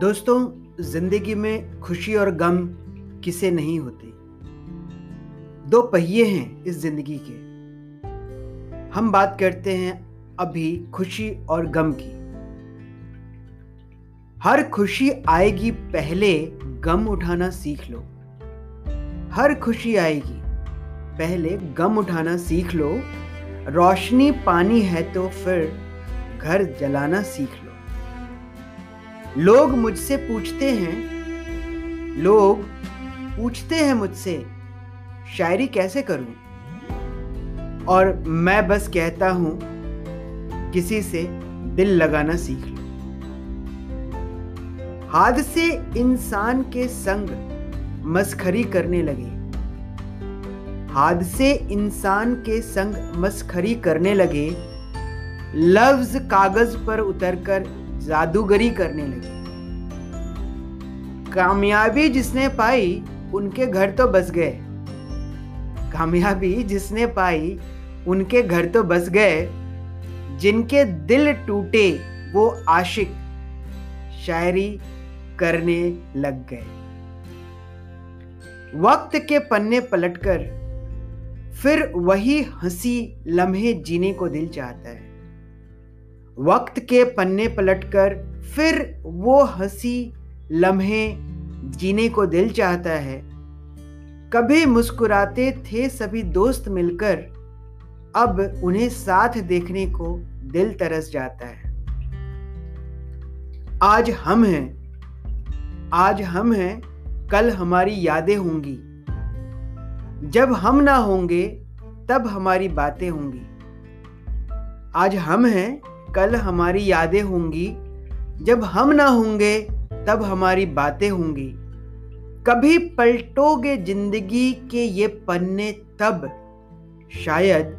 दोस्तों, ज़िंदगी में खुशी और गम किसे नहीं होती? दो पहिए हैं इस ज़िंदगी के। हम बात करते हैं अभी खुशी और गम की। हर खुशी आएगी पहले गम उठाना सीख लो। हर खुशी आएगी पहले गम उठाना सीख लो। रोशनी पानी है तो फिर घर जलाना सीख लो। लोग मुझसे पूछते हैं। लोग पूछते हैं मुझसे, शायरी कैसे करूँ? और मैं बस कहता हूँ, किसी से दिल लगाना सीख लो। हादसे इंसान के संग मस्खरी करने लगे। हादसे इंसान के संग मस्खरी करने लगे। लफ्ज कागज़ पर उतरकर जादूगरी करने लगी। कामयाबी जिसने पाई, उनके घर तो बस गए। कामयाबी जिसने पाई, उनके घर तो बस गए। जिनके दिल टूटे, वो आशिक, शायरी करने लग गए। वक्त के पन्ने पलटकर, फिर वही हँसी लम्हे जीने को दिल चाहता है। वक्त के पन्ने पलटकर फिर वो हँसी लम्हे जीने को दिल चाहता है। कभी मुस्कुराते थे सभी दोस्त मिलकर, अब उन्हें साथ देखने को दिल तरस जाता है। आज हम हैं, आज हम हैं, कल हमारी यादें होंगी। जब हम ना होंगे, तब हमारी बातें होंगी। आज हम हैं कल हमारी यादें होंगी। जब हम ना होंगे, तब हमारी बातें होंगी। कभी पलटोगे ज़िंदगी के ये पन्ने, तब शायद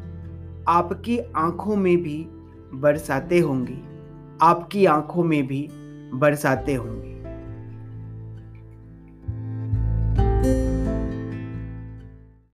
आपकी आँखों में भी बरसाते होंगी। आपकी आँखों में भी बरसाते होंगी।